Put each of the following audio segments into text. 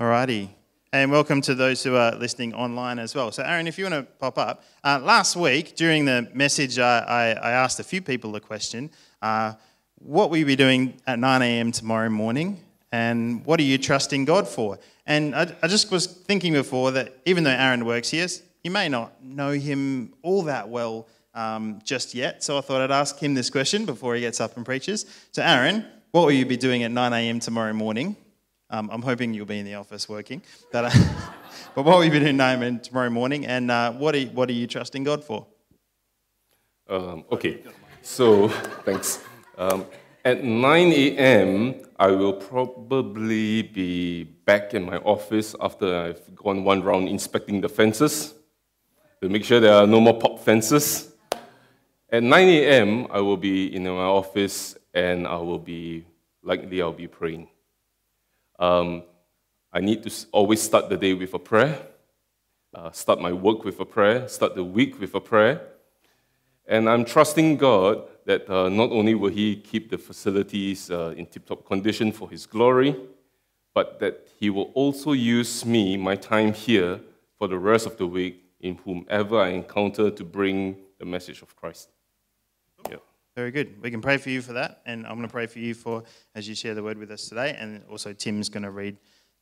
Alrighty. And welcome to those who are listening online as well. So, Aaron, if you want to pop up. Uh, last week, during the message, I, I, I, asked a few people a question uh, What will you be doing at 9 a.m. tomorrow morning? And what are you trusting God for? And I, I just was thinking before that even though Aaron works here, you may not know him all that well um, just yet. So I thought I'd ask him this question before he gets up and preaches. So, Aaron, what will you be doing at 9 a.m. tomorrow morning? Um, I'm hoping you'll be in the office working. But, uh, but what will you be doing 9 a.m. tomorrow morning? And uh, what, are what are you trusting God for? Um, okay, so thanks. Um, at 9 a.m., I will probably be back in my office after I've gone one round inspecting the fences to make sure there are no more pop fences. At 9 a.m., I will be in my office and I will be, likely, I'll be praying. Um, I need to always start the day with a prayer, uh, start my work with a prayer, start the week with a prayer. And I'm trusting God that uh, not only will He keep the facilities uh, in tip top condition for His glory, but that He will also use me, my time here, for the rest of the week in whomever I encounter to bring the message of Christ. Very good. We can pray for you for that, and I'm going to pray for you for as you share the word with us today, and also Tim's going to read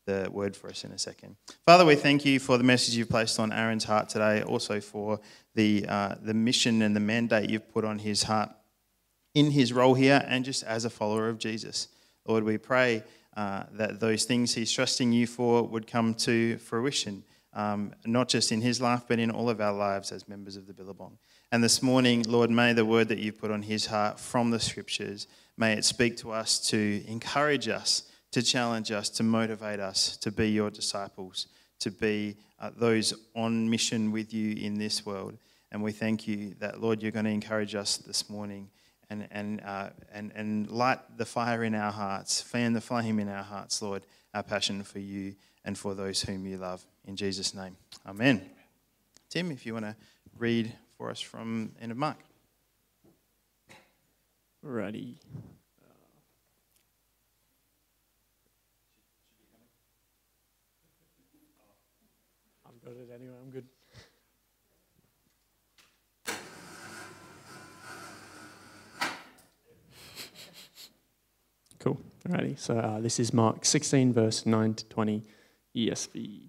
the word for us in a second. Father, we thank you for the message you've placed on Aaron's heart today, also for the uh, the mission and the mandate you've put on his heart in his role here, and just as a follower of Jesus. Lord, we pray uh, that those things he's trusting you for would come to fruition um, not just in his life, but in all of our lives as members of the Billabong. And this morning, Lord, may the word that you've put on his heart from the scriptures, may it speak to us to encourage us, to challenge us, to motivate us to be your disciples, to be uh, those on mission with you in this world. And we thank you that, Lord, you're going to encourage us this morning and, and, uh, and, and light the fire in our hearts, fan the flame in our hearts, Lord, our passion for you and for those whom you love. In Jesus' name, amen. Tim, if you want to read for us from end of Mark. Ready. I've got it anyway. I'm good. Cool. Alrighty. So uh, this is Mark 16, verse 9 to 20. ESV.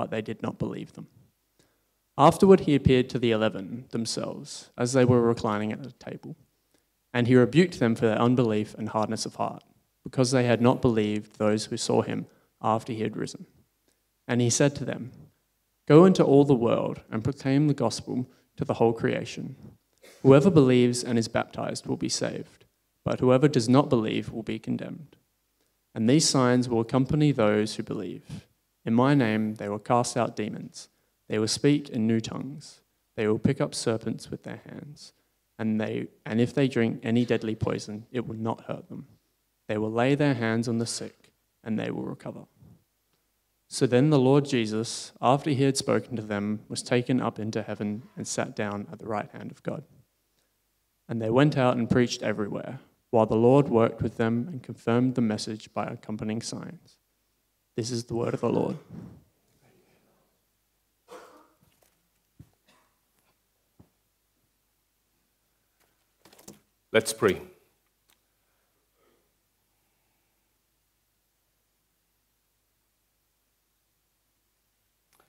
but they did not believe them. Afterward, he appeared to the eleven themselves as they were reclining at the table. And he rebuked them for their unbelief and hardness of heart, because they had not believed those who saw him after he had risen. And he said to them, Go into all the world and proclaim the gospel to the whole creation. Whoever believes and is baptized will be saved, but whoever does not believe will be condemned. And these signs will accompany those who believe. In my name they will cast out demons. They will speak in new tongues. They will pick up serpents with their hands. And, they, and if they drink any deadly poison, it will not hurt them. They will lay their hands on the sick, and they will recover. So then the Lord Jesus, after he had spoken to them, was taken up into heaven and sat down at the right hand of God. And they went out and preached everywhere while the Lord worked with them and confirmed the message by accompanying signs. This is the word of the Lord. Let's pray.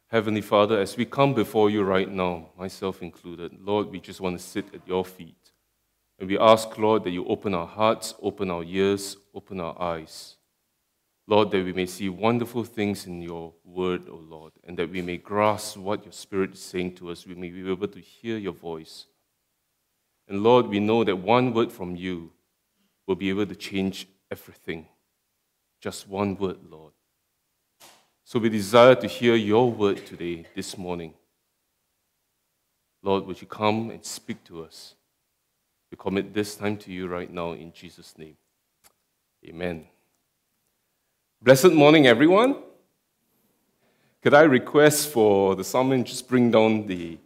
Heavenly Father, as we come before you right now, myself included, Lord, we just want to sit at your feet. And we ask, Lord, that you open our hearts, open our ears, open our eyes. Lord, that we may see wonderful things in your word, O oh Lord, and that we may grasp what your Spirit is saying to us. We may be able to hear your voice. And Lord, we know that one word from you will be able to change everything. Just one word, Lord. So we desire to hear your word today, this morning. Lord, would you come and speak to us? We commit this time to you right now in Jesus' name. Amen. Blessed morning, everyone. Could I request for the sermon just bring down the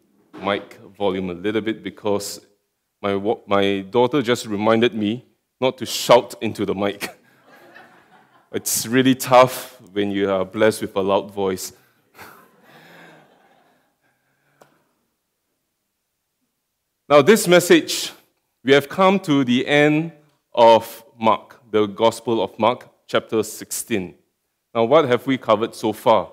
mic volume a little bit because my, my daughter just reminded me not to shout into the mic. it's really tough when you are blessed with a loud voice. now, this message, we have come to the end of Mark, the Gospel of Mark, chapter 16. Now, what have we covered so far?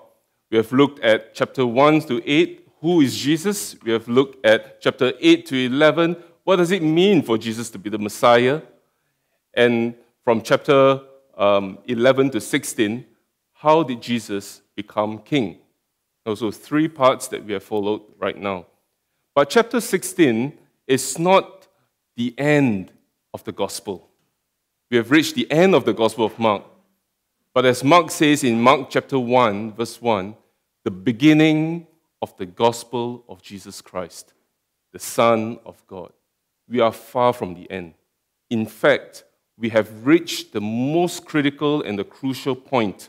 We have looked at chapter 1 to 8, who is Jesus? We have looked at chapter 8 to 11, what does it mean for Jesus to be the Messiah? And from chapter um, 11 to 16, how did Jesus become king? Those are three parts that we have followed right now. But chapter 16 is not the end of the gospel. We have reached the end of the gospel of Mark. But as Mark says in Mark chapter 1, verse 1, the beginning of the gospel of Jesus Christ, the Son of God. We are far from the end. In fact, we have reached the most critical and the crucial point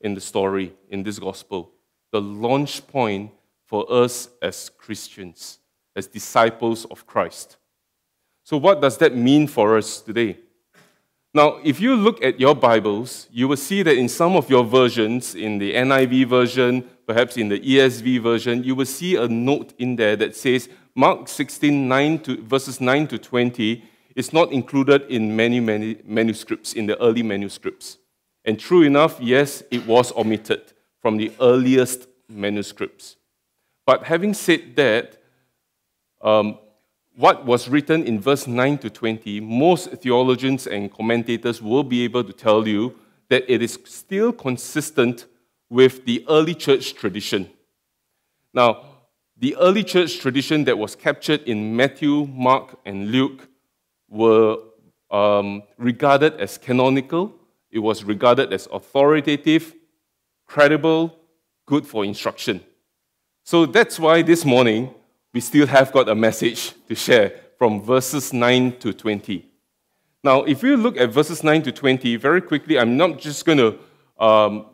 in the story, in this gospel, the launch point for us as Christians, as disciples of Christ. So, what does that mean for us today? Now, if you look at your Bibles, you will see that in some of your versions, in the NIV version, perhaps in the ESV version, you will see a note in there that says Mark 16, 9 to, verses 9 to 20 is not included in many, many manuscripts, in the early manuscripts. And true enough, yes, it was omitted from the earliest manuscripts. But having said that, um, what was written in verse 9 to 20, most theologians and commentators will be able to tell you that it is still consistent with the early church tradition. Now, the early church tradition that was captured in Matthew, Mark, and Luke were um, regarded as canonical, it was regarded as authoritative, credible, good for instruction. So that's why this morning we still have got a message to share from verses 9 to 20. Now, if you look at verses 9 to 20, very quickly, I'm not just going to um,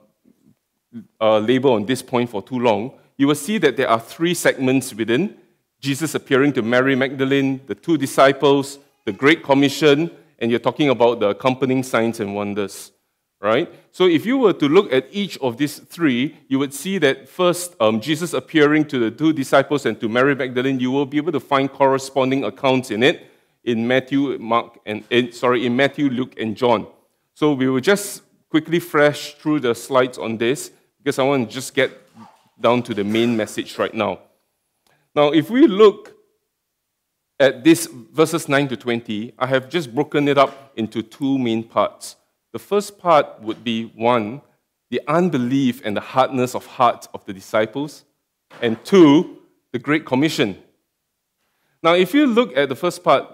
uh, labor on this point for too long. You will see that there are three segments within Jesus appearing to Mary Magdalene, the two disciples, the Great Commission, and you're talking about the accompanying signs and wonders right? So if you were to look at each of these three, you would see that first, um, Jesus appearing to the two disciples and to Mary Magdalene, you will be able to find corresponding accounts in it in Matthew, Mark, and in, sorry, in Matthew, Luke, and John. So we will just quickly flash through the slides on this because I want to just get down to the main message right now. Now, if we look at this verses 9 to 20, I have just broken it up into two main parts. The first part would be one, the unbelief and the hardness of heart of the disciples, and two, the Great Commission. Now, if you look at the first part,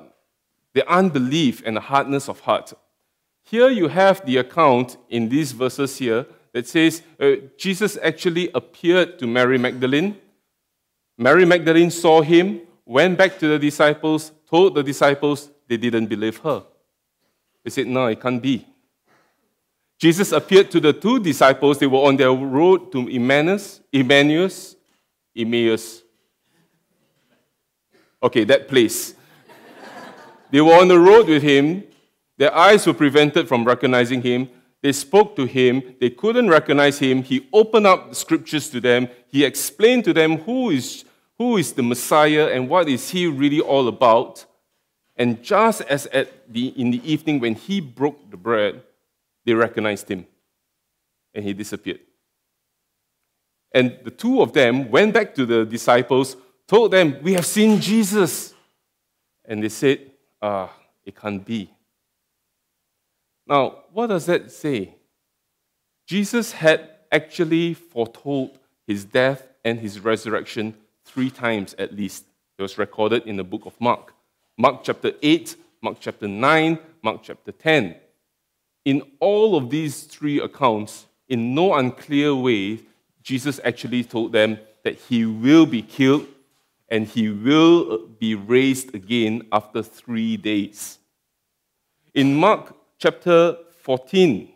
the unbelief and the hardness of heart, here you have the account in these verses here that says uh, Jesus actually appeared to Mary Magdalene. Mary Magdalene saw him, went back to the disciples, told the disciples, they didn't believe her. They said, No, it can't be. Jesus appeared to the two disciples. They were on their road to Emmaus, Emmaus, Emmaus. Okay, that place. they were on the road with him. Their eyes were prevented from recognizing him. They spoke to him. They couldn't recognize him. He opened up the scriptures to them. He explained to them who is, who is the Messiah and what is he really all about. And just as at the, in the evening when he broke the bread, they recognized him and he disappeared. And the two of them went back to the disciples, told them, We have seen Jesus. And they said, Ah, it can't be. Now, what does that say? Jesus had actually foretold his death and his resurrection three times at least. It was recorded in the book of Mark. Mark chapter 8, Mark chapter 9, Mark chapter 10 in all of these three accounts, in no unclear way, Jesus actually told them that he will be killed and he will be raised again after three days. In Mark chapter 14,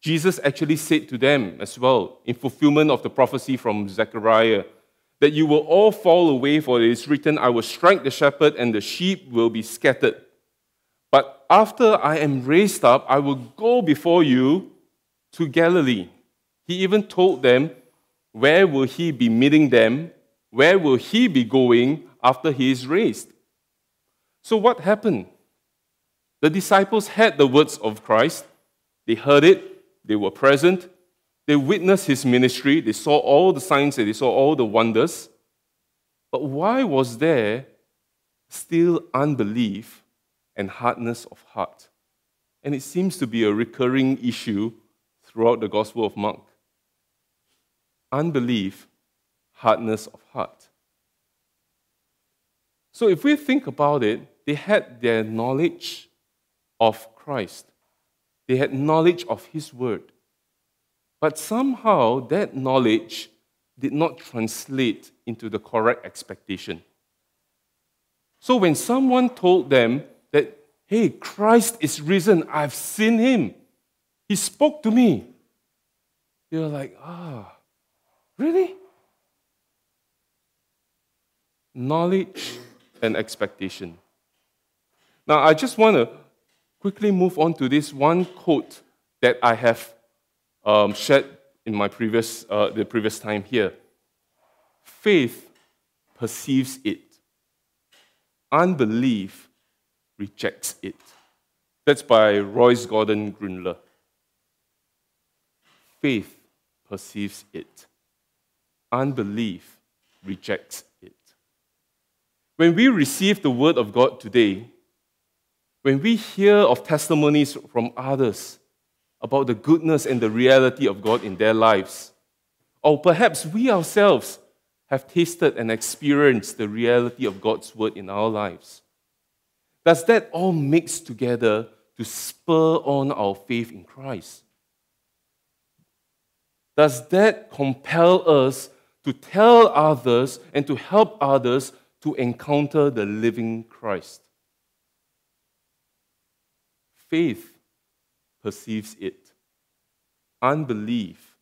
Jesus actually said to them as well, in fulfillment of the prophecy from Zechariah, that you will all fall away, for it is written, I will strike the shepherd, and the sheep will be scattered. After I am raised up, I will go before you to Galilee. He even told them, Where will he be meeting them? Where will he be going after he is raised? So, what happened? The disciples had the words of Christ, they heard it, they were present, they witnessed his ministry, they saw all the signs and they saw all the wonders. But why was there still unbelief and hardness of heart? And it seems to be a recurring issue throughout the Gospel of Mark. Unbelief, hardness of heart. So if we think about it, they had their knowledge of Christ. They had knowledge of His Word. But somehow that knowledge did not translate into the correct expectation. So when someone told them hey, Christ is risen, I've seen Him, He spoke to me, they were like, ah, really? Knowledge and expectation. Now, I just want to quickly move on to this one quote that I have um, shared in my previous, uh, the previous time here. Faith perceives it. Unbelief rejects it. That's by Royce Gordon Gruenler. Faith perceives it. Unbelief rejects it. When we receive the word of God today, when we hear of testimonies from others about the goodness and the reality of God in their lives, or perhaps we ourselves have tasted and experienced the reality of God's word in our lives, does that all mix together to spur on our faith in Christ? Does that compel us to tell others and to help others to encounter the living Christ? Faith perceives it, unbelief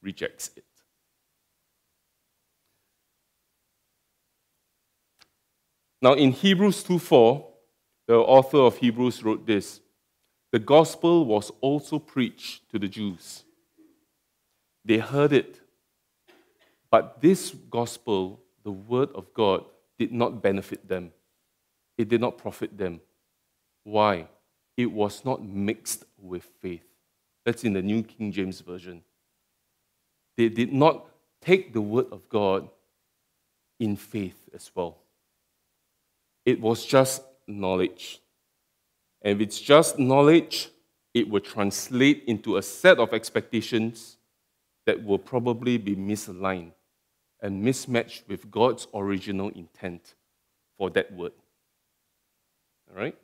rejects it. Now, in Hebrews 2 4, the author of Hebrews wrote this The gospel was also preached to the Jews. They heard it, but this gospel, the word of God, did not benefit them. It did not profit them. Why? it was not mixed with faith. That's in the New King James Version. They did not take the word of God in faith as well. It was just knowledge. And if it's just knowledge, it will translate into a set of expectations that will probably be misaligned and mismatched with God's original intent for that word. All right?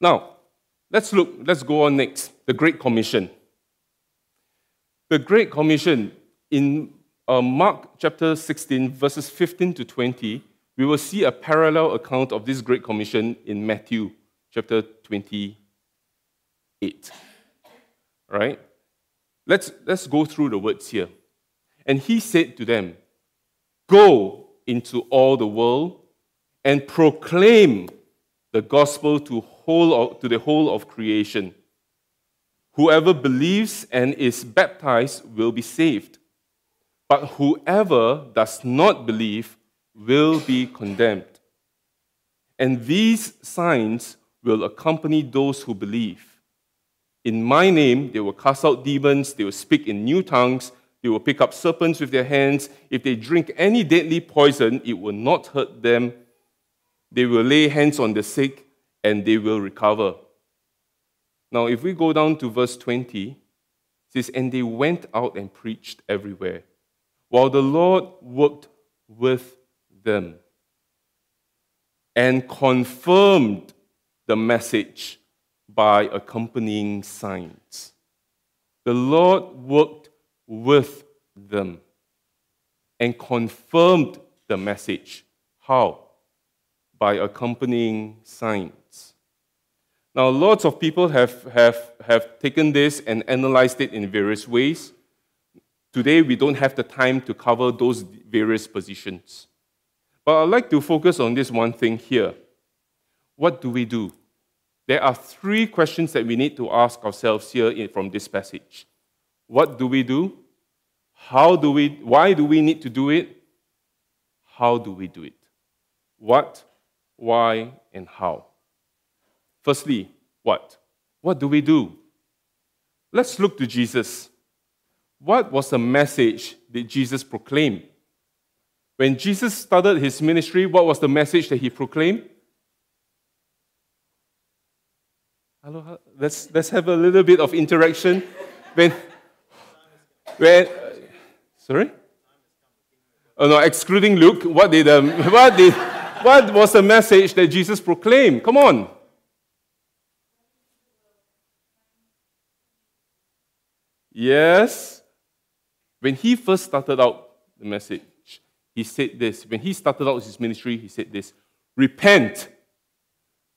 Now, let's look, let's go on next. The Great Commission. The Great Commission in uh, Mark chapter 16, verses 15 to 20, we will see a parallel account of this Great Commission in Matthew chapter 28. Right? Let's, let's go through the words here. And he said to them, Go into all the world and proclaim the gospel to, whole of, to the whole of creation. Whoever believes and is baptized will be saved, but whoever does not believe will be condemned. And these signs will accompany those who believe. In my name, they will cast out demons, they will speak in new tongues, they will pick up serpents with their hands. If they drink any deadly poison, it will not hurt them they will lay hands on the sick and they will recover. Now, if we go down to verse 20, it says, And they went out and preached everywhere, while the Lord worked with them and confirmed the message by accompanying signs. The Lord worked with them and confirmed the message. How? By accompanying signs. Now, lots of people have, have, have taken this and analyzed it in various ways. Today, we don't have the time to cover those various positions. But I'd like to focus on this one thing here. What do we do? There are three questions that we need to ask ourselves here from this passage. What do we do? How do we, why do we need to do it? How do we do it? What, why, and how? Firstly, what? What do we do? Let's look to Jesus. What was the message that Jesus proclaimed? When Jesus started his ministry, what was the message that he proclaimed? Hello, let's, let's have a little bit of interaction. When, when, sorry? Oh no, excluding Luke, what did, um, what did, what was the message that Jesus proclaimed? Come on. Yes. When he first started out the message, he said this. When he started out his ministry, he said this Repent,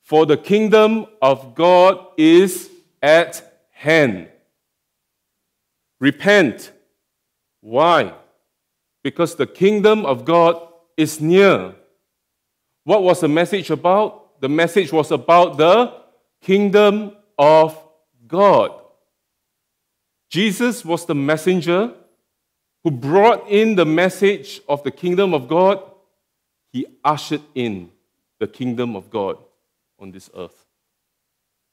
for the kingdom of God is at hand. Repent. Why? Because the kingdom of God is near. What was the message about? The message was about the kingdom of God. Jesus was the messenger who brought in the message of the kingdom of God. He ushered in the kingdom of God on this earth.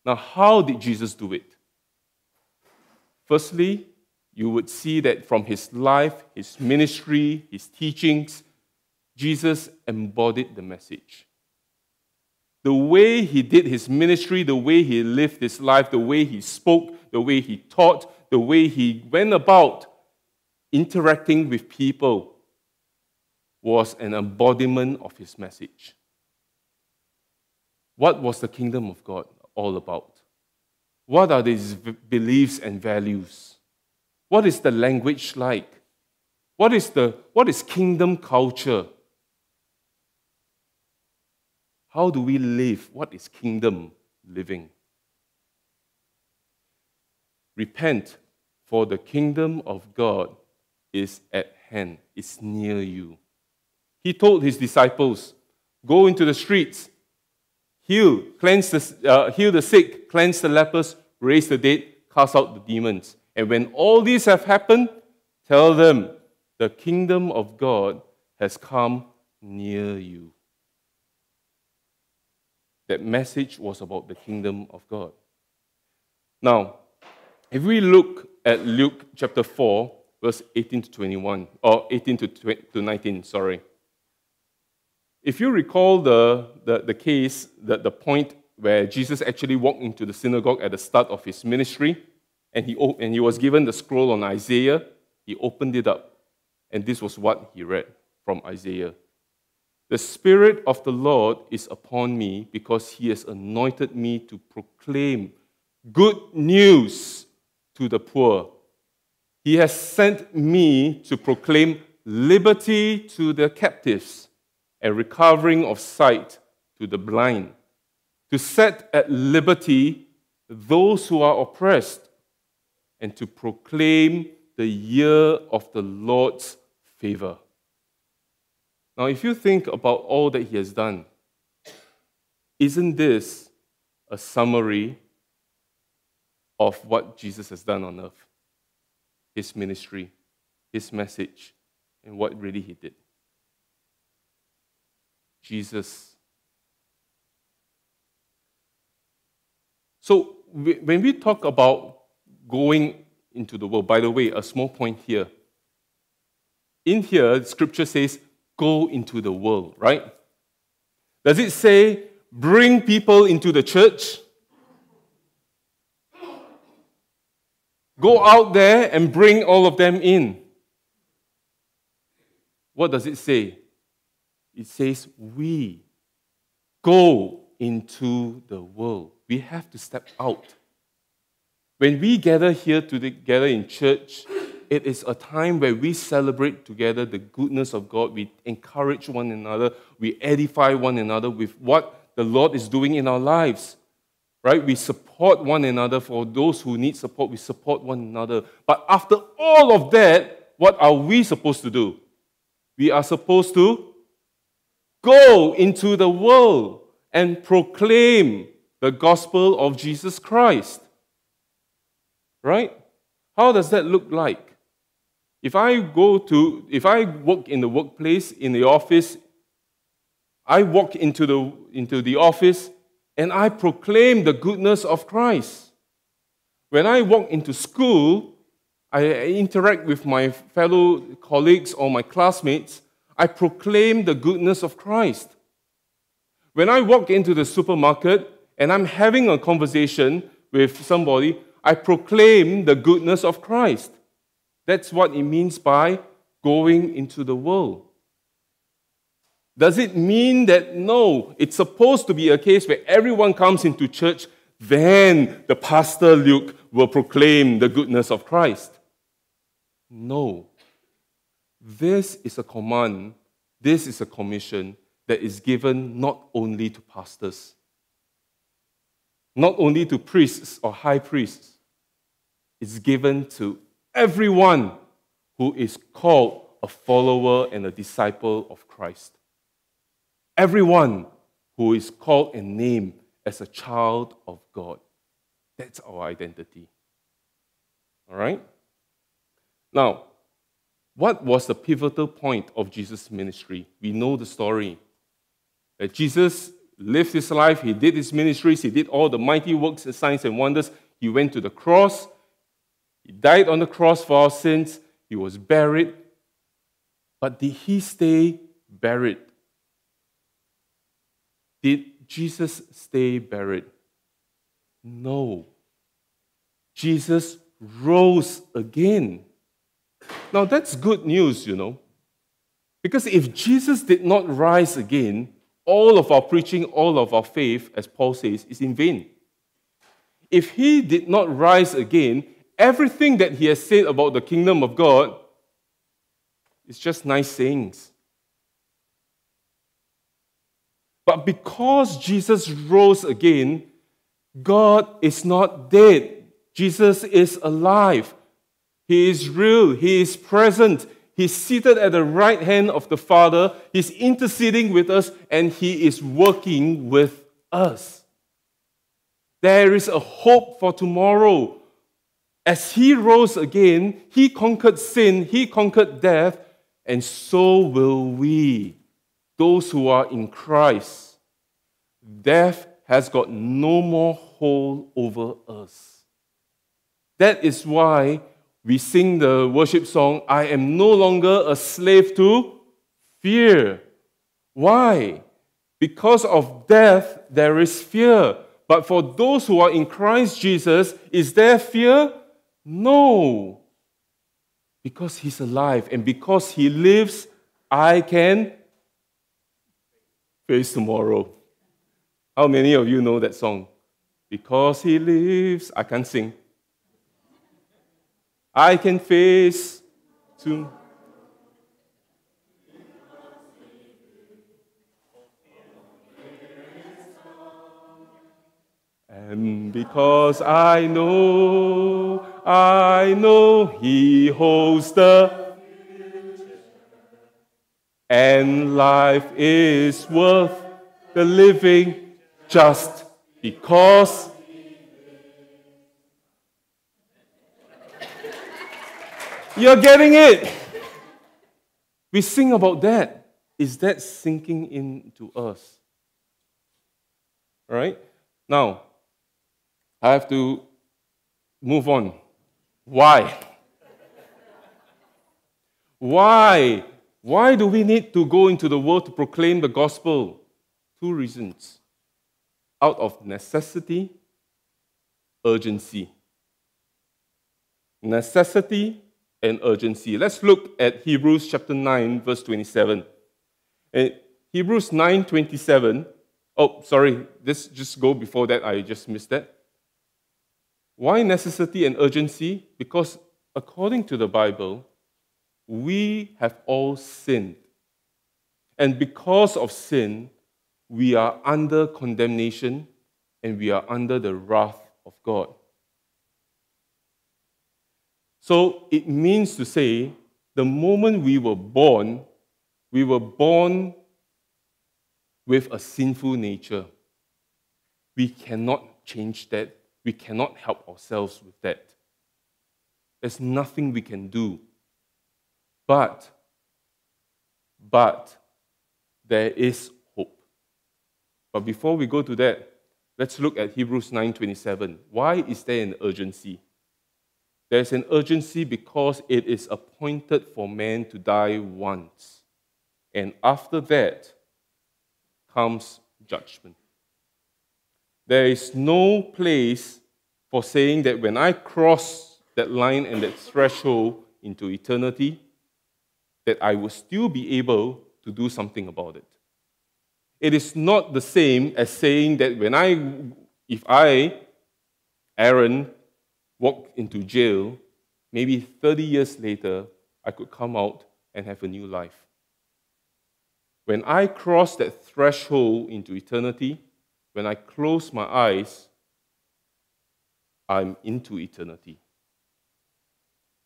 Now, how did Jesus do it? Firstly, you would see that from his life, his ministry, his teachings, Jesus embodied the message. The way he did his ministry, the way he lived his life, the way he spoke, the way he taught, the way he went about interacting with people was an embodiment of his message. What was the kingdom of God all about? What are these beliefs and values? What is the language like? What is, the, what is kingdom culture? How do we live? What is kingdom living? Repent, for the kingdom of God is at hand, is near you. He told his disciples, Go into the streets, heal, cleanse the, uh, heal the sick, cleanse the lepers, raise the dead, cast out the demons. And when all these have happened, tell them, the kingdom of God has come near you. That message was about the kingdom of God. Now, if we look at Luke chapter 4, verse 18 to 21, or 18 to, 20, to 19, sorry. If you recall the, the, the case, the, the point where Jesus actually walked into the synagogue at the start of his ministry, and he, and he was given the scroll on Isaiah, he opened it up, and this was what he read from Isaiah. The Spirit of the Lord is upon me because he has anointed me to proclaim good news to the poor. He has sent me to proclaim liberty to the captives and recovering of sight to the blind, to set at liberty those who are oppressed, and to proclaim the year of the Lord's favor. Now, if you think about all that he has done, isn't this a summary of what Jesus has done on earth? His ministry, his message, and what really he did. Jesus. So, when we talk about going into the world, by the way, a small point here. In here, scripture says, go into the world, right? Does it say, bring people into the church? Go out there and bring all of them in. What does it say? It says, We go into the world. We have to step out. When we gather here together in church, it is a time where we celebrate together the goodness of God. We encourage one another. We edify one another with what the Lord is doing in our lives. Right? We support one another. For those who need support, we support one another. But after all of that, what are we supposed to do? We are supposed to go into the world and proclaim the gospel of Jesus Christ. Right? How does that look like? If I go to, if I work in the workplace, in the office, I walk into the, into the office and I proclaim the goodness of Christ. When I walk into school, I interact with my fellow colleagues or my classmates, I proclaim the goodness of Christ. When I walk into the supermarket and I'm having a conversation with somebody, I proclaim the goodness of Christ. That's what it means by going into the world. Does it mean that no, it's supposed to be a case where everyone comes into church, then the pastor Luke will proclaim the goodness of Christ? No. This is a command, this is a commission that is given not only to pastors, not only to priests or high priests, it's given to everyone who is called a follower and a disciple of Christ. Everyone who is called and named as a child of God. That's our identity. All right? Now, what was the pivotal point of Jesus' ministry? We know the story. That Jesus lived his life, he did his ministries, he did all the mighty works and signs and wonders. He went to the cross, he died on the cross for our sins. He was buried. But did he stay buried? Did Jesus stay buried? No. Jesus rose again. Now that's good news, you know. Because if Jesus did not rise again, all of our preaching, all of our faith, as Paul says, is in vain. If he did not rise again, everything that he has said about the kingdom of God is just nice sayings. But because Jesus rose again, God is not dead. Jesus is alive. He is real. He is present. He's seated at the right hand of the Father. He's interceding with us and He is working with us. There is a hope for tomorrow. As he rose again, he conquered sin, he conquered death, and so will we, those who are in Christ. Death has got no more hold over us. That is why we sing the worship song, I am no longer a slave to fear. Why? Because of death, there is fear. But for those who are in Christ Jesus, is there fear? No. Because he's alive and because he lives, I can face tomorrow. How many of you know that song? Because he lives, I can't sing. I can face tomorrow. And because I know, I know He holds the and life is worth the living just because you're getting it. We sing about that. Is that sinking into us? All right? Now, I have to move on. Why? Why? Why do we need to go into the world to proclaim the gospel? Two reasons out of necessity, urgency. Necessity and urgency. Let's look at Hebrews chapter 9, verse 27. In Hebrews 9 27, oh, sorry, this just go before that, I just missed that. Why necessity and urgency? Because according to the Bible, we have all sinned. And because of sin, we are under condemnation and we are under the wrath of God. So it means to say, the moment we were born, we were born with a sinful nature. We cannot change that. We cannot help ourselves with that. There's nothing we can do. But, but, there is hope. But before we go to that, let's look at Hebrews 9:27. Why is there an urgency? There's an urgency because it is appointed for man to die once. And after that comes judgment. There is no place for saying that when I cross that line and that threshold into eternity, that I will still be able to do something about it. It is not the same as saying that when I, if I, Aaron, walk into jail, maybe 30 years later, I could come out and have a new life. When I cross that threshold into eternity, when I close my eyes, I'm into eternity.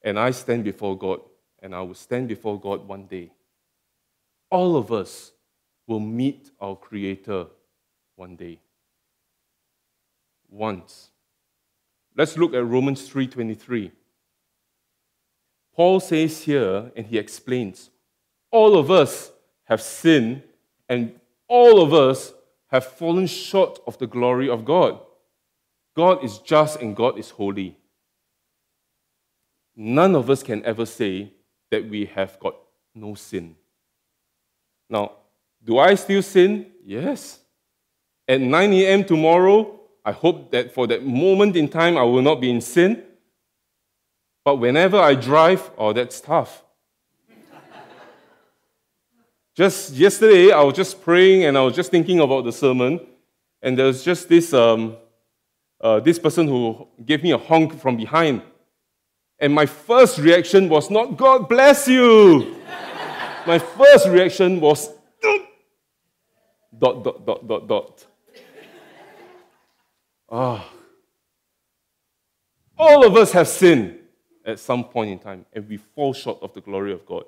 And I stand before God, and I will stand before God one day. All of us will meet our Creator one day. Once. Let's look at Romans 3:23. Paul says here and he explains, all of us have sinned and all of us have fallen short of the glory of God. God is just and God is holy. None of us can ever say that we have got no sin. Now, do I still sin? Yes. At 9 a.m. tomorrow, I hope that for that moment in time, I will not be in sin. But whenever I drive, oh, that's tough. just yesterday, I was just praying and I was just thinking about the sermon, and there was just this, um, uh, this person who gave me a honk from behind. And my first reaction was not, God bless you. my first reaction was, dot, dot, dot, dot, dot. Ah. All of us have sinned at some point in time, and we fall short of the glory of God.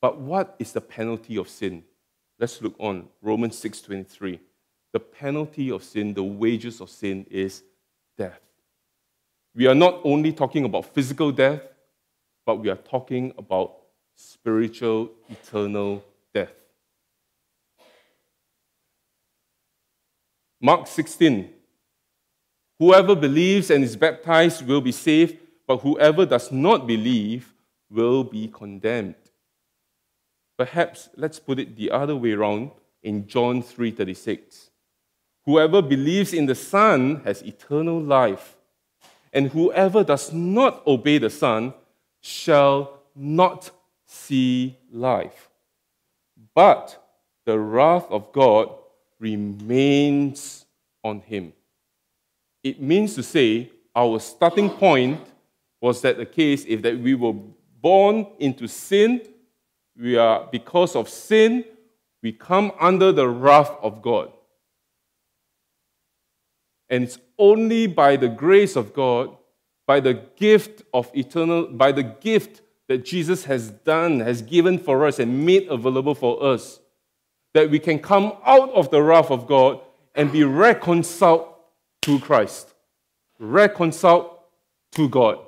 But what is the penalty of sin? Let's look on Romans 6:23. The penalty of sin, the wages of sin is death. We are not only talking about physical death, but we are talking about spiritual, eternal death. Mark 16, Whoever believes and is baptized will be saved, but whoever does not believe will be condemned. Perhaps let's put it the other way around in John 3:36. Whoever believes in the Son has eternal life, and whoever does not obey the Son shall not see life. But the wrath of God remains on him. It means to say our starting point was that the case if that we were born into sin, we are because of sin, we come under the wrath of God. And it's only by the grace of God, by the gift of eternal, by the gift that Jesus has done, has given for us, and made available for us, that we can come out of the wrath of God and be reconciled to Christ, reconciled to God.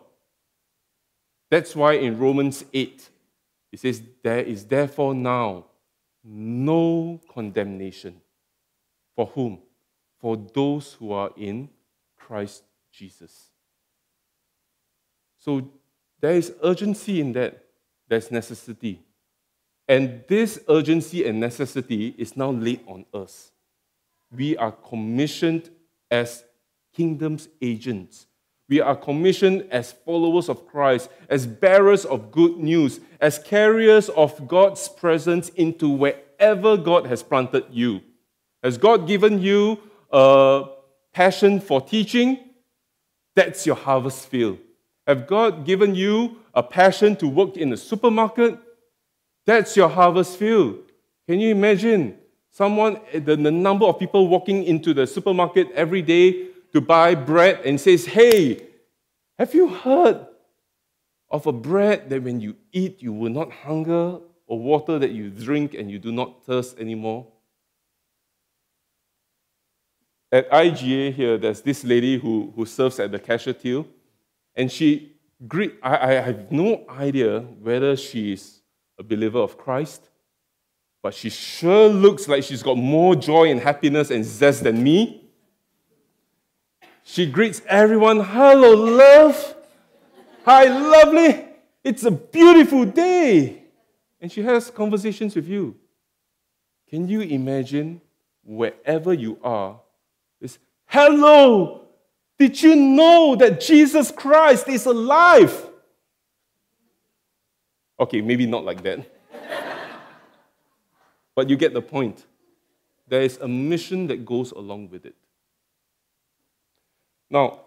That's why in Romans 8, it says, There is therefore now no condemnation. For whom? For those who are in Christ Jesus. So there is urgency in that, there's necessity. And this urgency and necessity is now laid on us. We are commissioned as kingdom's agents. We are commissioned as followers of Christ, as bearers of good news, as carriers of God's presence into wherever God has planted you. Has God given you a passion for teaching? That's your harvest field. Have God given you a passion to work in a supermarket? That's your harvest field. Can you imagine someone, the, the number of people walking into the supermarket every day to buy bread and says, Hey, have you heard of a bread that when you eat, you will not hunger, or water that you drink and you do not thirst anymore? At IGA here, there's this lady who, who serves at the cashier till, and she greet, I, I have no idea whether she's a believer of Christ, but she sure looks like she's got more joy and happiness and zest than me. She greets everyone, hello, love. Hi, lovely. It's a beautiful day. And she has conversations with you. Can you imagine wherever you are? This, hello, did you know that Jesus Christ is alive? Okay, maybe not like that. but you get the point. There is a mission that goes along with it. Now,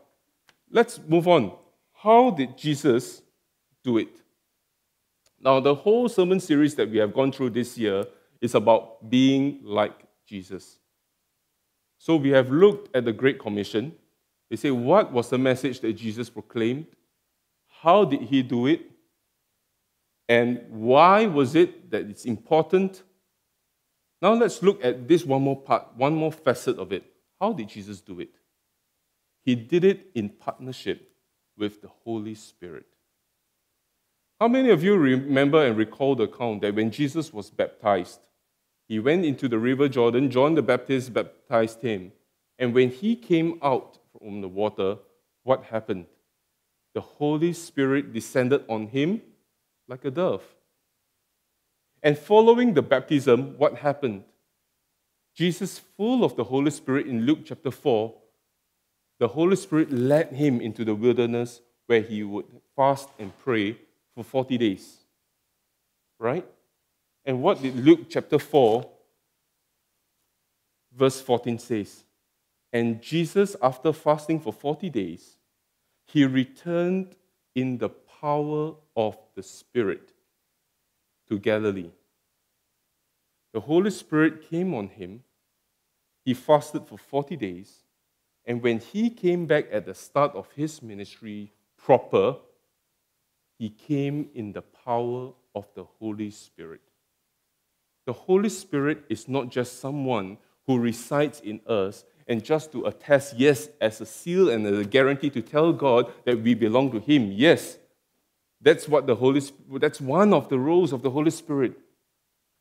let's move on. How did Jesus do it? Now, the whole sermon series that we have gone through this year is about being like Jesus. So we have looked at the Great Commission. They say, what was the message that Jesus proclaimed? How did he do it? And why was it that it's important? Now let's look at this one more part, one more facet of it. How did Jesus do it? He did it in partnership with the Holy Spirit. How many of you remember and recall the account that when Jesus was baptized, he went into the river Jordan, John the Baptist baptized him, and when he came out from the water, what happened? The Holy Spirit descended on him like a dove. And following the baptism, what happened? Jesus, full of the Holy Spirit in Luke chapter 4, the Holy Spirit led him into the wilderness where he would fast and pray for 40 days. Right? And what did Luke chapter 4, verse 14 says? And Jesus, after fasting for 40 days, he returned in the power of the Spirit to Galilee. The Holy Spirit came on him. He fasted for 40 days. And when he came back at the start of his ministry proper, he came in the power of the Holy Spirit. The Holy Spirit is not just someone who resides in us and just to attest, yes, as a seal and as a guarantee to tell God that we belong to Him. Yes, that's what the Holy that's one of the roles of the Holy Spirit.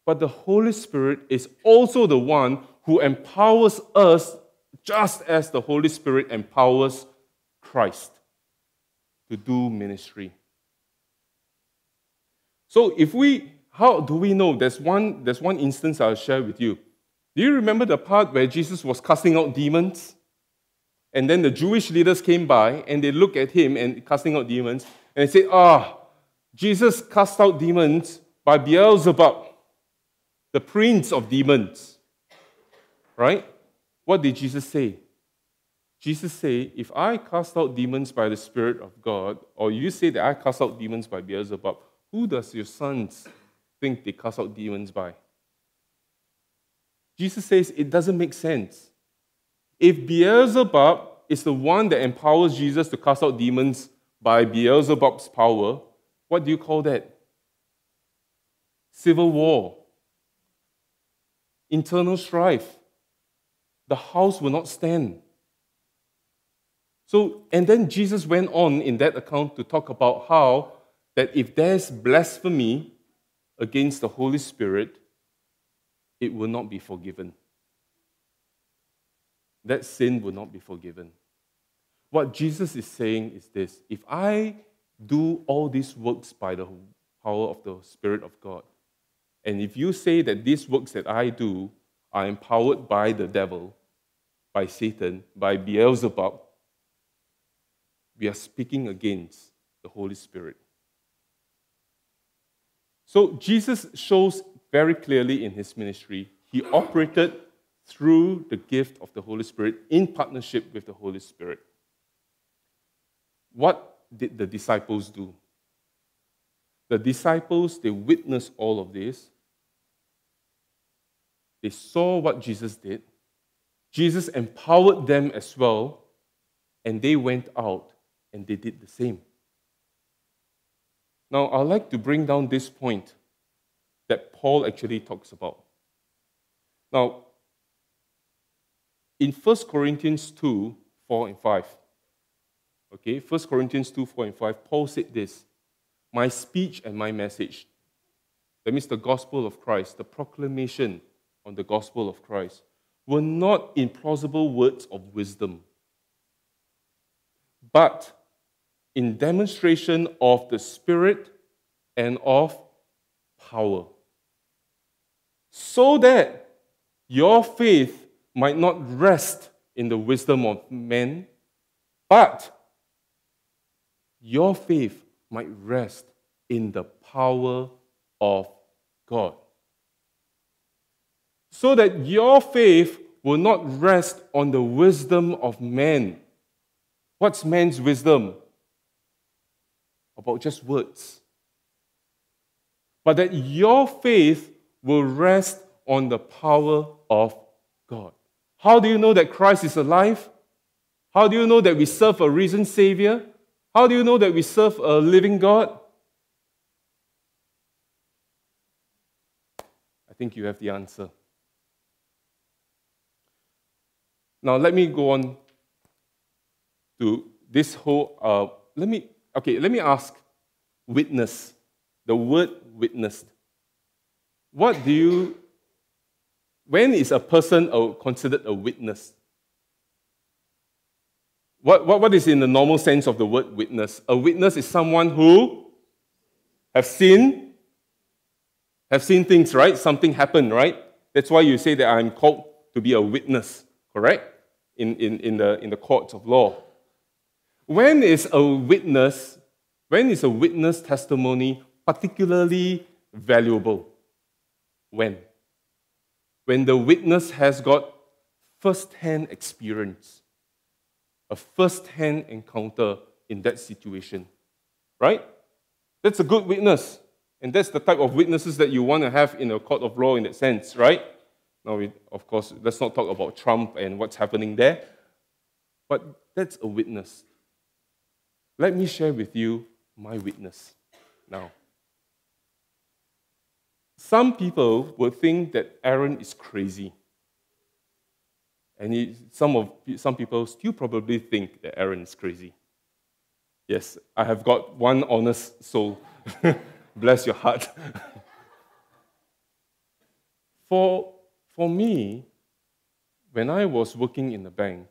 But the Holy Spirit is also the one who empowers us just as the Holy Spirit empowers Christ to do ministry. So if we how do we know? There's one, there's one instance I'll share with you. Do you remember the part where Jesus was casting out demons? And then the Jewish leaders came by and they looked at him and casting out demons, and they said, Ah, Jesus cast out demons by Beelzebub, the prince of demons. Right? What did Jesus say? Jesus said, If I cast out demons by the Spirit of God, or you say that I cast out demons by Beelzebub, who does your sons think they cast out demons by? Jesus says it doesn't make sense. If Beelzebub is the one that empowers Jesus to cast out demons, by Beelzebub's power, what do you call that? Civil war, internal strife. The house will not stand. So, and then Jesus went on in that account to talk about how that if there's blasphemy against the Holy Spirit, it will not be forgiven. That sin will not be forgiven. What Jesus is saying is this if I do all these works by the power of the Spirit of God, and if you say that these works that I do are empowered by the devil, by Satan, by Beelzebub, we are speaking against the Holy Spirit. So Jesus shows very clearly in his ministry, he operated through the gift of the Holy Spirit in partnership with the Holy Spirit. What did the disciples do? The disciples, they witnessed all of this. They saw what Jesus did. Jesus empowered them as well, and they went out and they did the same. Now, I'd like to bring down this point that Paul actually talks about. Now, in 1 Corinthians 2 4 and 5, okay, 1 Corinthians 2 4 and 5, Paul said this My speech and my message, that means the gospel of Christ, the proclamation on the gospel of Christ, were not in plausible words of wisdom, but in demonstration of the Spirit and of power, so that your faith might not rest in the wisdom of men, but your faith might rest in the power of God. So that your faith will not rest on the wisdom of men. What's man's wisdom? About just words. But that your faith will rest on the power of God. How do you know that Christ is alive? How do you know that we serve a risen Savior? How do you know that we serve a living God? I think you have the answer. Now, let me go on to this whole. Uh, let me okay. Let me ask. Witness. The word witnessed. What do you? When is a person considered a witness? What, what, what is in the normal sense of the word witness? A witness is someone who have seen, have seen things, right? Something happened, right? That's why you say that I'm called to be a witness, correct? In, in, in, the, in the courts of law. When is a witness, when is a witness testimony particularly valuable? When? When the witness has got first hand experience a first hand encounter in that situation. Right? That's a good witness. And that's the type of witnesses that you want to have in a court of law in that sense, right? Now, we, of course, let's not talk about Trump and what's happening there, but that's a witness. Let me share with you my witness now. Some people will think that Aaron is crazy. And he, some, of, some people still probably think that Aaron is crazy. Yes, I have got one honest soul. Bless your heart. for, for me, when I was working in the bank,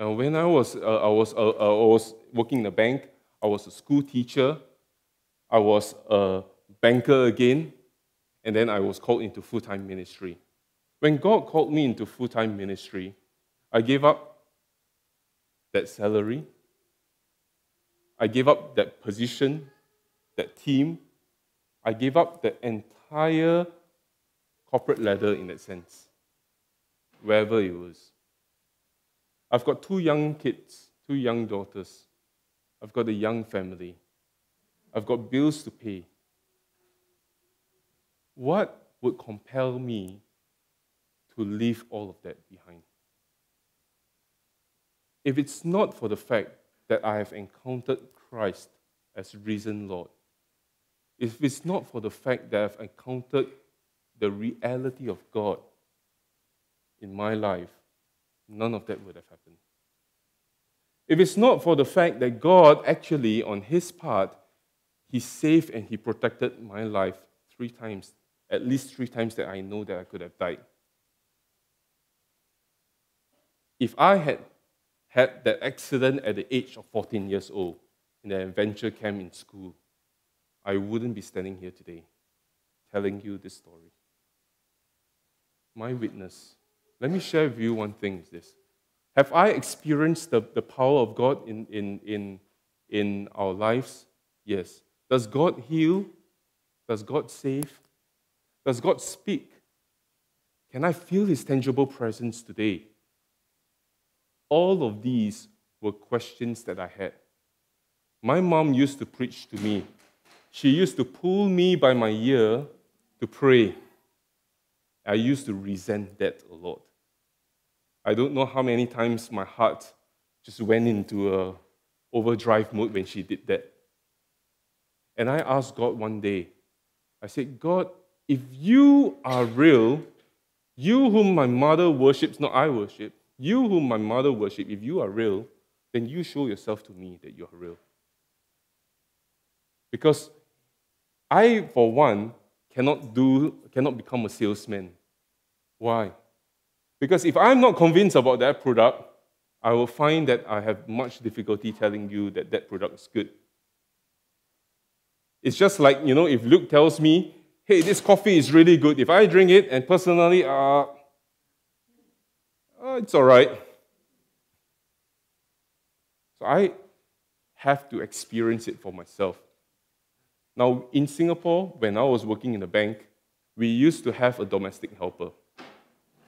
uh, when I was, uh, I, was, uh, I was working in the bank, I was a school teacher, I was a banker again, and then I was called into full time ministry. When God called me into full time ministry, I gave up that salary, I gave up that position, that team, I gave up the entire corporate ladder in that sense, wherever it was. I've got two young kids, two young daughters. I've got a young family. I've got bills to pay. What would compel me to leave all of that behind. If it's not for the fact that I have encountered Christ as risen Lord, if it's not for the fact that I've encountered the reality of God in my life, none of that would have happened. If it's not for the fact that God actually, on His part, He saved and He protected my life three times, at least three times that I know that I could have died. if I had had that accident at the age of 14 years old in the adventure camp in school, I wouldn't be standing here today telling you this story. My witness. Let me share with you one thing is this. Have I experienced the, the power of God in, in, in, in our lives? Yes. Does God heal? Does God save? Does God speak? Can I feel His tangible presence today? All of these were questions that I had. my mom used to preach to me. She used to pull me by my ear to pray. I used to resent that a lot. I don't know how many times my heart just went into a overdrive mode when she did that. And I asked God one day, I said, God, if you are real, you whom my mother worships, not I worship, you whom my mother worships, if you are real, then you show yourself to me that you are real. Because I, for one, cannot do cannot become a salesman. Why? Because if I'm not convinced about that product, I will find that I have much difficulty telling you that that product is good. It's just like, you know, if Luke tells me, hey, this coffee is really good. If I drink it and personally, uh, uh it's all right. So I have to experience it for myself. Now, in Singapore, when I was working in a bank, we used to have a domestic helper.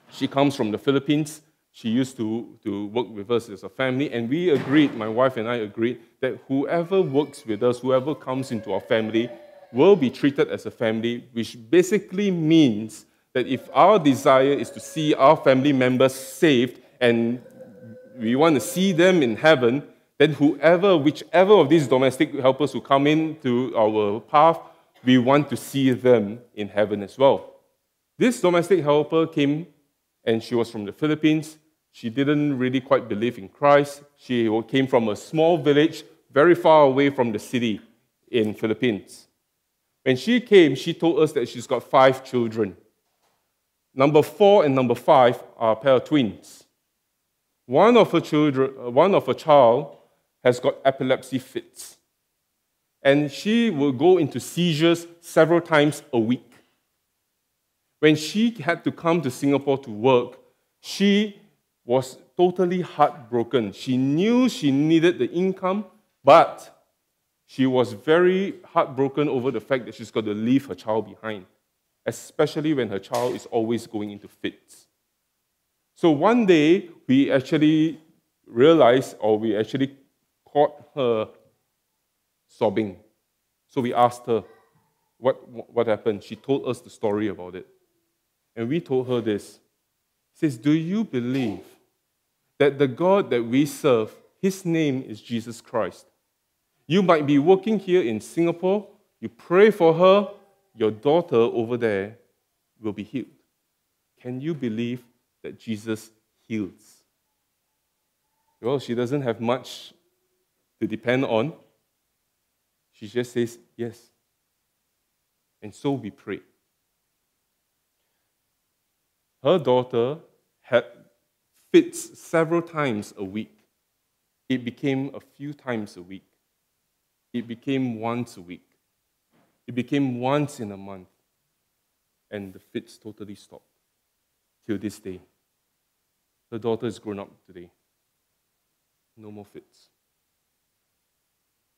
She comes from the Philippines. She used to, to work with us as a family, and we agreed, my wife and I agreed, that whoever works with us, whoever comes into our family, will be treated as a family, which basically means that if our desire is to see our family members saved and we want to see them in heaven, then whoever, whichever of these domestic helpers who come into our path, we want to see them in heaven as well. This domestic helper came and she was from the Philippines. She didn't really quite believe in Christ. She came from a small village very far away from the city in Philippines. When she came, she told us that she's got five children. Number four and number five are a pair of twins. One of her children, uh, one of her child has got epilepsy fits. And she will go into seizures several times a week. When she had to come to Singapore to work, she was totally heartbroken. She knew she needed the income, but she was very heartbroken over the fact that she's got to leave her child behind, especially when her child is always going into fits. So one day, we actually realized, or we actually caught her sobbing. So we asked her, what, what happened? She told us the story about it. And we told her this. She says, Do you believe that the God that we serve, his name is Jesus Christ? You might be working here in Singapore, you pray for her, your daughter over there will be healed. Can you believe that Jesus heals? Well, she doesn't have much to depend on. She just says, Yes. And so we pray. Her daughter had fits several times a week. It became a few times a week. It became once a week. It became once in a month. And the fits totally stopped till this day. Her daughter is grown up today. No more fits.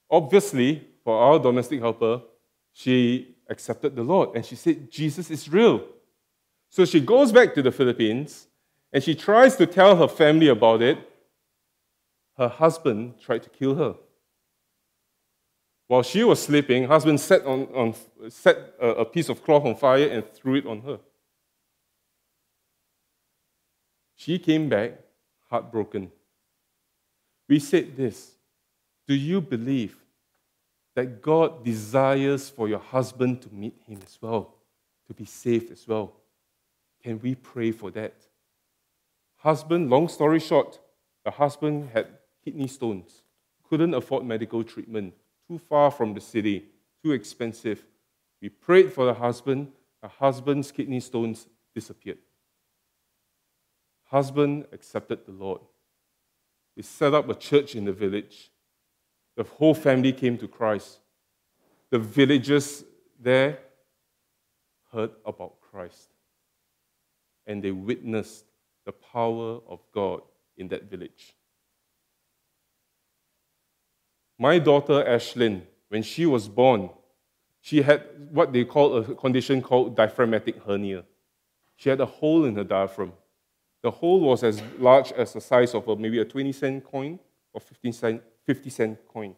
Obviously, for our domestic helper, she accepted the Lord and she said, Jesus is real. So she goes back to the Philippines and she tries to tell her family about it. Her husband tried to kill her. While she was sleeping, husband set, on, on, set a, a piece of cloth on fire and threw it on her. She came back heartbroken. We said this Do you believe that God desires for your husband to meet him as well, to be saved as well? Can we pray for that? Husband, long story short, the husband had kidney stones, couldn't afford medical treatment, too far from the city, too expensive. We prayed for the husband, the husband's kidney stones disappeared. Husband accepted the Lord. He set up a church in the village. The whole family came to Christ. The villagers there heard about Christ and they witnessed the power of God in that village. My daughter Ashlyn, when she was born, she had what they call a condition called diaphragmatic hernia. She had a hole in her diaphragm. The hole was as large as the size of a, maybe a 20 cent coin or 15 cent, 50 cent coin.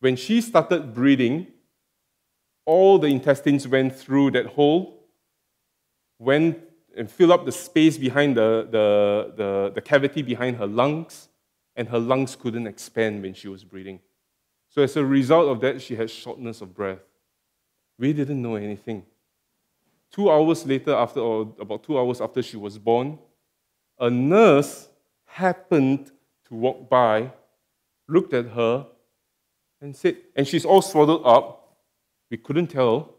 when she started breathing, all the intestines went through that hole, went and filled up the space behind the, the, the, the cavity behind her lungs, and her lungs couldn't expand when she was breathing. So, as a result of that, she had shortness of breath. We didn't know anything. Two hours later, after, or about two hours after she was born, a nurse happened to walk by, looked at her, and said, and she's all swaddled up. We couldn't tell.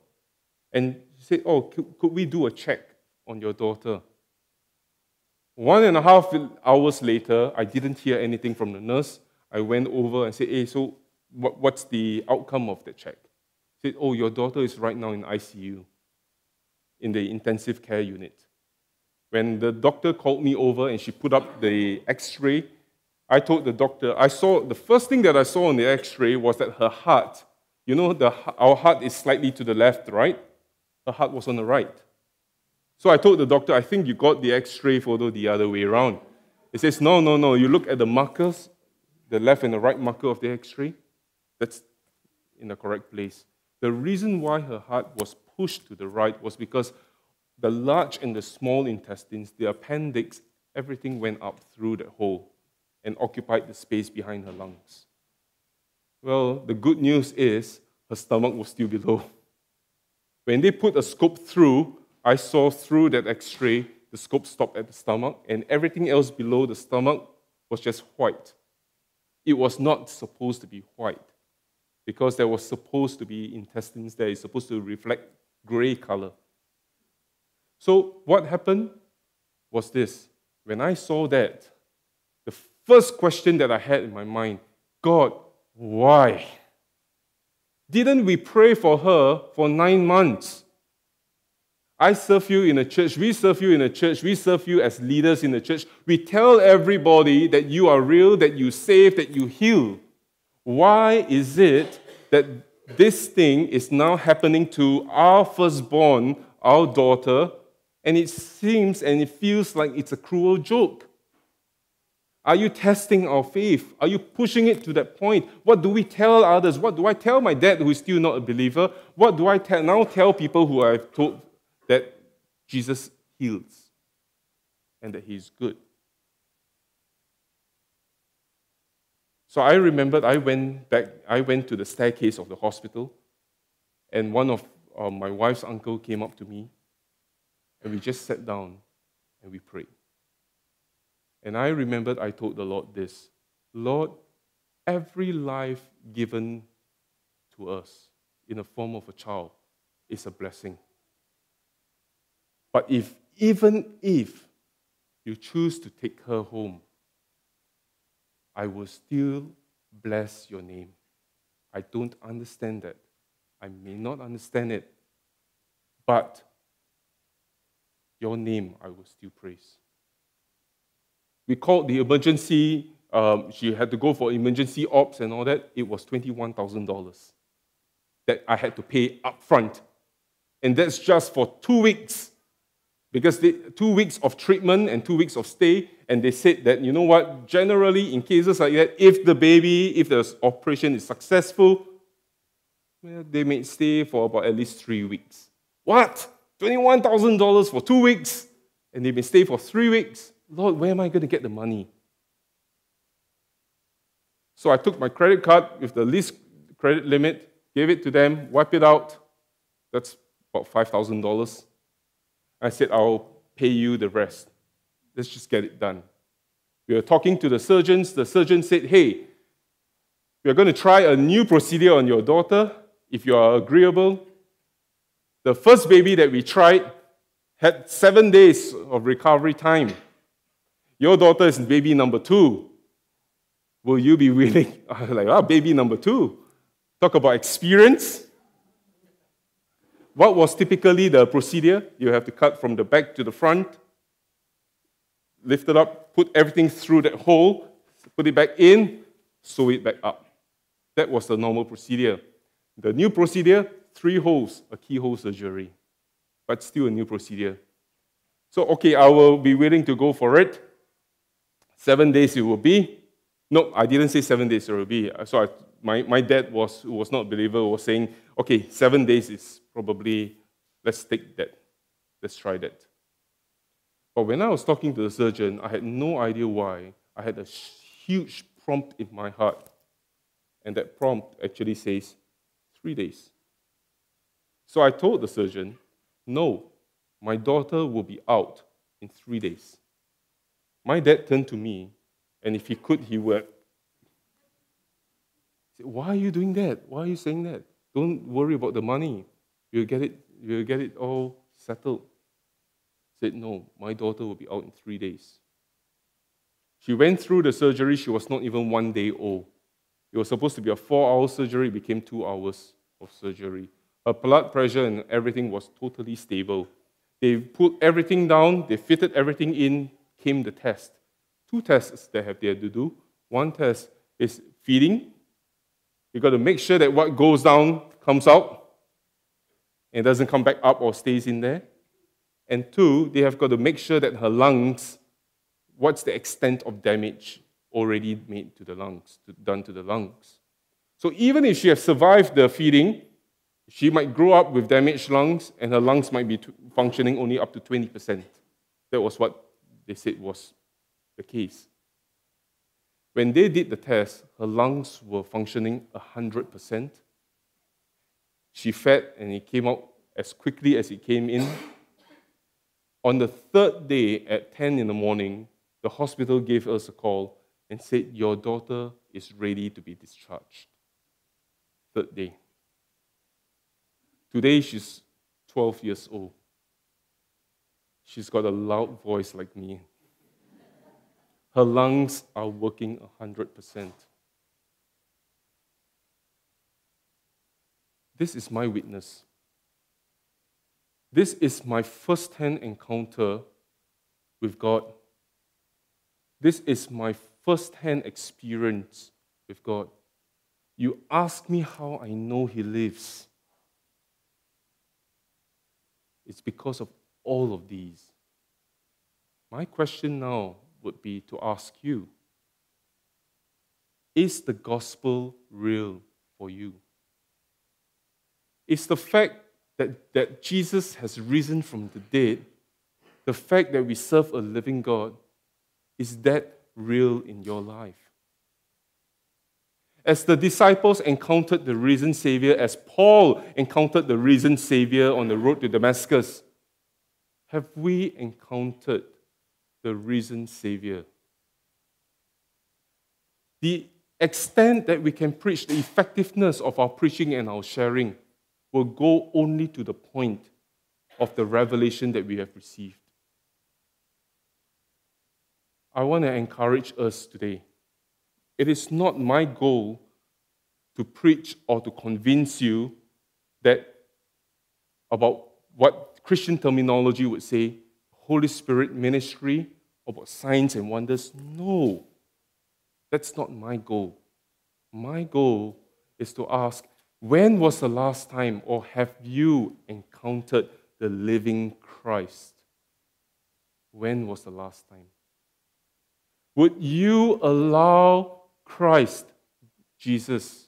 And she said, Oh, could, could we do a check on your daughter? One and a half hours later, I didn't hear anything from the nurse. I went over and said, Hey, so what, what's the outcome of the check? Said, Oh, your daughter is right now in ICU, in the intensive care unit. When the doctor called me over and she put up the x ray, I told the doctor, I saw the first thing that I saw on the x ray was that her heart, you know, the, our heart is slightly to the left, right? Her heart was on the right. So I told the doctor, I think you got the x ray photo the other way around. He says, No, no, no. You look at the markers, the left and the right marker of the x ray, that's in the correct place. The reason why her heart was pushed to the right was because the large and the small intestines, the appendix, everything went up through that hole and occupied the space behind her lungs. Well, the good news is her stomach was still below. When they put a scope through, I saw through that x ray, the scope stopped at the stomach, and everything else below the stomach was just white. It was not supposed to be white because there was supposed to be intestines there. It's supposed to reflect gray color. So, what happened was this. When I saw that, the first question that I had in my mind God, why? Didn't we pray for her for nine months? I serve you in a church, we serve you in a church, we serve you as leaders in the church. We tell everybody that you are real, that you save, that you heal. Why is it that this thing is now happening to our firstborn, our daughter, and it seems and it feels like it's a cruel joke. Are you testing our faith? Are you pushing it to that point? What do we tell others? What do I tell my dad who is still not a believer? What do I tell, now tell people who I've told that Jesus heals and that he's good? So I remembered I went back, I went to the staircase of the hospital, and one of uh, my wife's uncle came up to me and we just sat down and we prayed. And I remembered I told the Lord this Lord, every life given to us in the form of a child is a blessing. But if, even if you choose to take her home, I will still bless your name. I don't understand that. I may not understand it. But your name I will still praise. We called the emergency, um, she had to go for emergency ops and all that. It was $21,000 that I had to pay upfront. And that's just for two weeks. Because they, two weeks of treatment and two weeks of stay, and they said that, you know what, generally in cases like that, if the baby, if the operation is successful, well, they may stay for about at least three weeks. What? $21,000 for two weeks, and they may stay for three weeks. Lord, where am I going to get the money? So I took my credit card with the least credit limit, gave it to them, wipe it out. That's about $5,000. I said, I'll pay you the rest. Let's just get it done. We were talking to the surgeons. The surgeon said, Hey, we are going to try a new procedure on your daughter. If you are agreeable, the first baby that we tried had seven days of recovery time. Your daughter is baby number two. Will you be willing? I was like, ah, baby number two. Talk about experience. What was typically the procedure? You have to cut from the back to the front, lift it up, put everything through that hole, put it back in, sew it back up. That was the normal procedure. The new procedure three holes, a keyhole surgery, but still a new procedure. So, okay, I will be willing to go for it. Seven days it will be. No, I didn't say seven days it will be. So I my, my dad was, who was not a believer, was saying, okay, seven days is probably, let's take that. Let's try that. But when I was talking to the surgeon, I had no idea why. I had a huge prompt in my heart. And that prompt actually says three days. So I told the surgeon, no, my daughter will be out in three days. My dad turned to me, and if he could, he would. Said, Why are you doing that? Why are you saying that? Don't worry about the money. You'll get it, you'll get it all settled. Said, No, my daughter will be out in three days. She went through the surgery, she was not even one day old. It was supposed to be a four hour surgery, it became two hours of surgery. Her blood pressure and everything was totally stable. They put everything down, they fitted everything in, came the test. Two tests they have there to do. One test is feeding. You got to make sure that what goes down comes out and doesn't come back up or stays in there. And two, they have got to make sure that her lungs, what's the extent of damage already made to the lungs, to, done to the lungs. So even if she has survived the feeding, she might grow up with damaged lungs and her lungs might be functioning only up to 20%. That was what they said was the case. When they did the test, her lungs were functioning 100%. She fed and it came out as quickly as it came in. On the third day at 10 in the morning, the hospital gave us a call and said, Your daughter is ready to be discharged. Third day. Today she's 12 years old. She's got a loud voice like me. Her lungs are working 100%. This is my witness. This is my first hand encounter with God. This is my first hand experience with God. You ask me how I know He lives. It's because of all of these. My question now would be to ask you Is the gospel real for you? Is the fact that, that Jesus has risen from the dead, the fact that we serve a living God, is that real in your life? As the disciples encountered the risen Savior, as Paul encountered the risen Savior on the road to Damascus, have we encountered the risen Savior? The extent that we can preach, the effectiveness of our preaching and our sharing, will go only to the point of the revelation that we have received. I want to encourage us today. It is not my goal to preach or to convince you that about what Christian terminology would say Holy Spirit ministry about signs and wonders. No, that's not my goal. My goal is to ask when was the last time, or have you encountered the living Christ? When was the last time? Would you allow Christ, Jesus,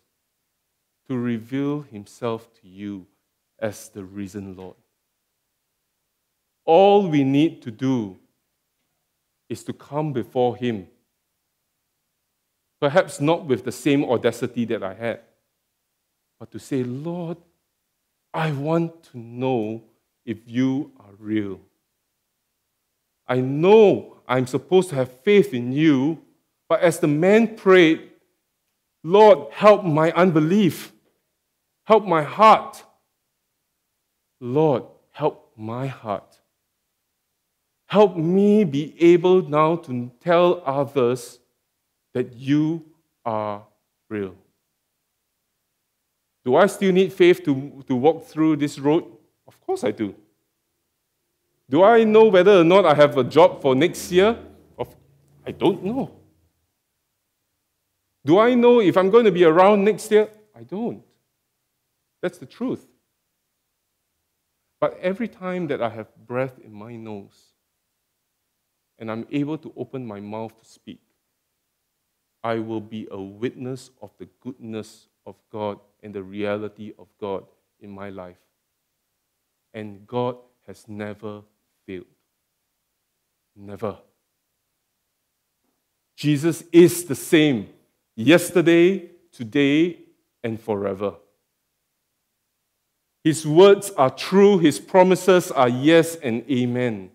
to reveal himself to you as the risen Lord? All we need to do is to come before him. Perhaps not with the same audacity that I had, but to say, Lord, I want to know if you are real. I know I'm supposed to have faith in you, but as the man prayed, Lord, help my unbelief, help my heart. Lord, help my heart. Help me be able now to tell others that you are real. Do I still need faith to, to walk through this road? Of course I do. Do I know whether or not I have a job for next year? Of, I don't know. Do I know if I'm going to be around next year? I don't. That's the truth. But every time that I have breath in my nose and I'm able to open my mouth to speak, I will be a witness of the goodness of God and the reality of God in my life. And God has never failed. Never. Jesus is the same yesterday, today, and forever. His words are true, His promises are yes and amen.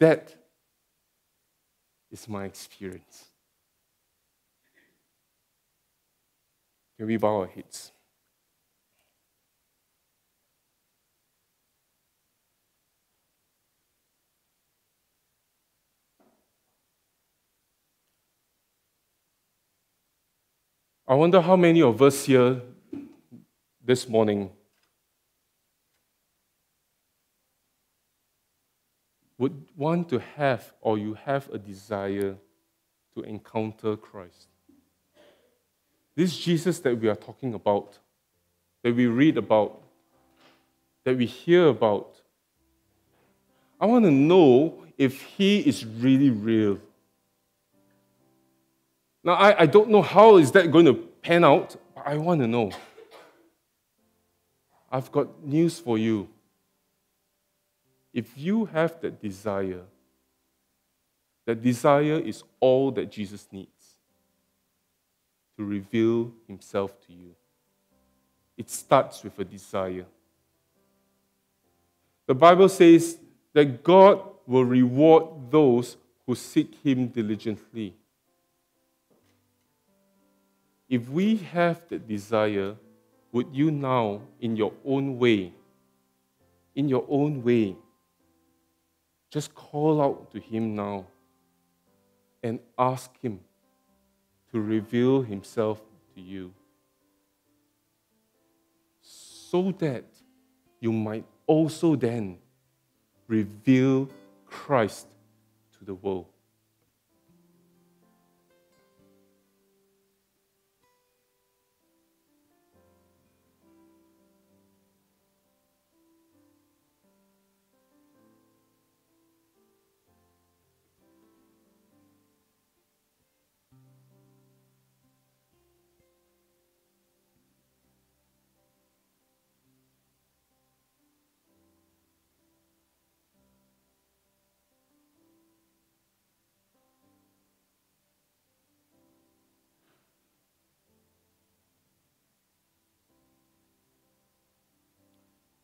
That is my experience. Can we bow our heads? I wonder how many of us here this morning would want to have or you have a desire to encounter Christ. This Jesus that we are talking about, that we read about, that we hear about, I want to know if he is really real. Now, I, I don't know how is that going to pan out, but I want to know. I've got news for you. If you have that desire, that desire is all that Jesus needs to reveal himself to you. It starts with a desire. The Bible says that God will reward those who seek him diligently. If we have that desire, would you now, in your own way, in your own way, just call out to Him now and ask Him to reveal Himself to you so that you might also then reveal Christ to the world.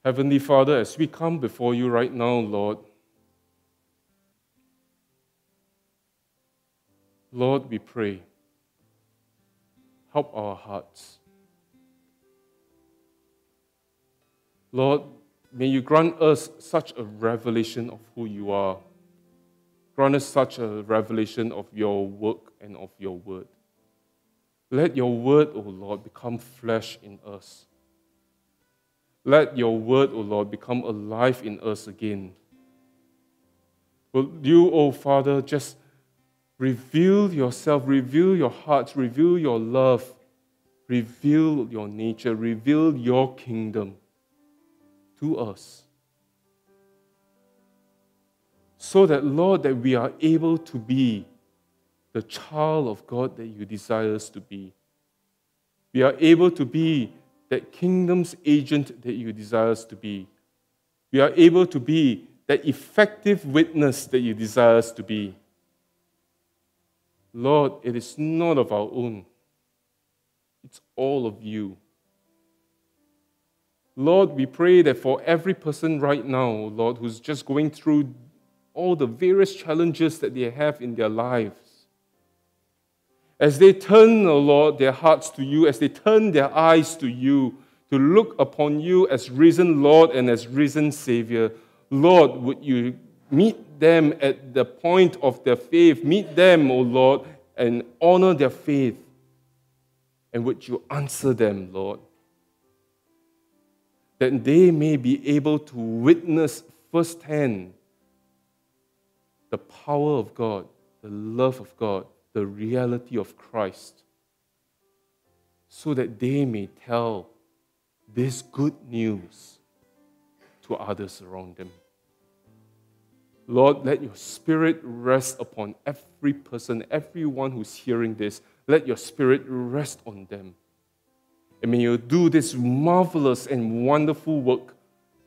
Heavenly Father, as we come before you right now, Lord, Lord, we pray, help our hearts. Lord, may you grant us such a revelation of who you are. Grant us such a revelation of your work and of your word. Let your word, O oh Lord, become flesh in us. Let your word, O Lord, become alive in us again. Will you, O Father, just reveal yourself, reveal your heart, reveal your love, reveal your nature, reveal your kingdom to us. So that, Lord, that we are able to be the child of God that you desire us to be. We are able to be that kingdom's agent that you desire us to be. We are able to be that effective witness that you desire us to be. Lord, it is not of our own, it's all of you. Lord, we pray that for every person right now, Lord, who's just going through all the various challenges that they have in their lives, as they turn, O oh Lord, their hearts to you, as they turn their eyes to you, to look upon you as risen Lord and as risen Savior, Lord, would you meet them at the point of their faith? Meet them, O oh Lord, and honor their faith. And would you answer them, Lord? That they may be able to witness firsthand the power of God, the love of God, the reality of Christ so that they may tell this good news to others around them. Lord, let your spirit rest upon every person, everyone who's hearing this. Let your spirit rest on them. And may you do this marvelous and wonderful work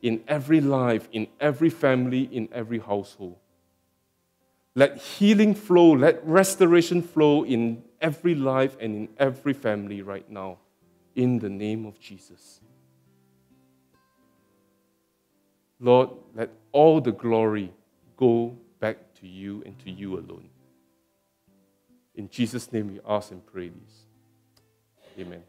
in every life, in every family, in every household. Let healing flow, let restoration flow in every life and in every family right now, in the name of Jesus. Lord, let all the glory go back to you and to you alone. In Jesus' name we ask and pray this. Amen.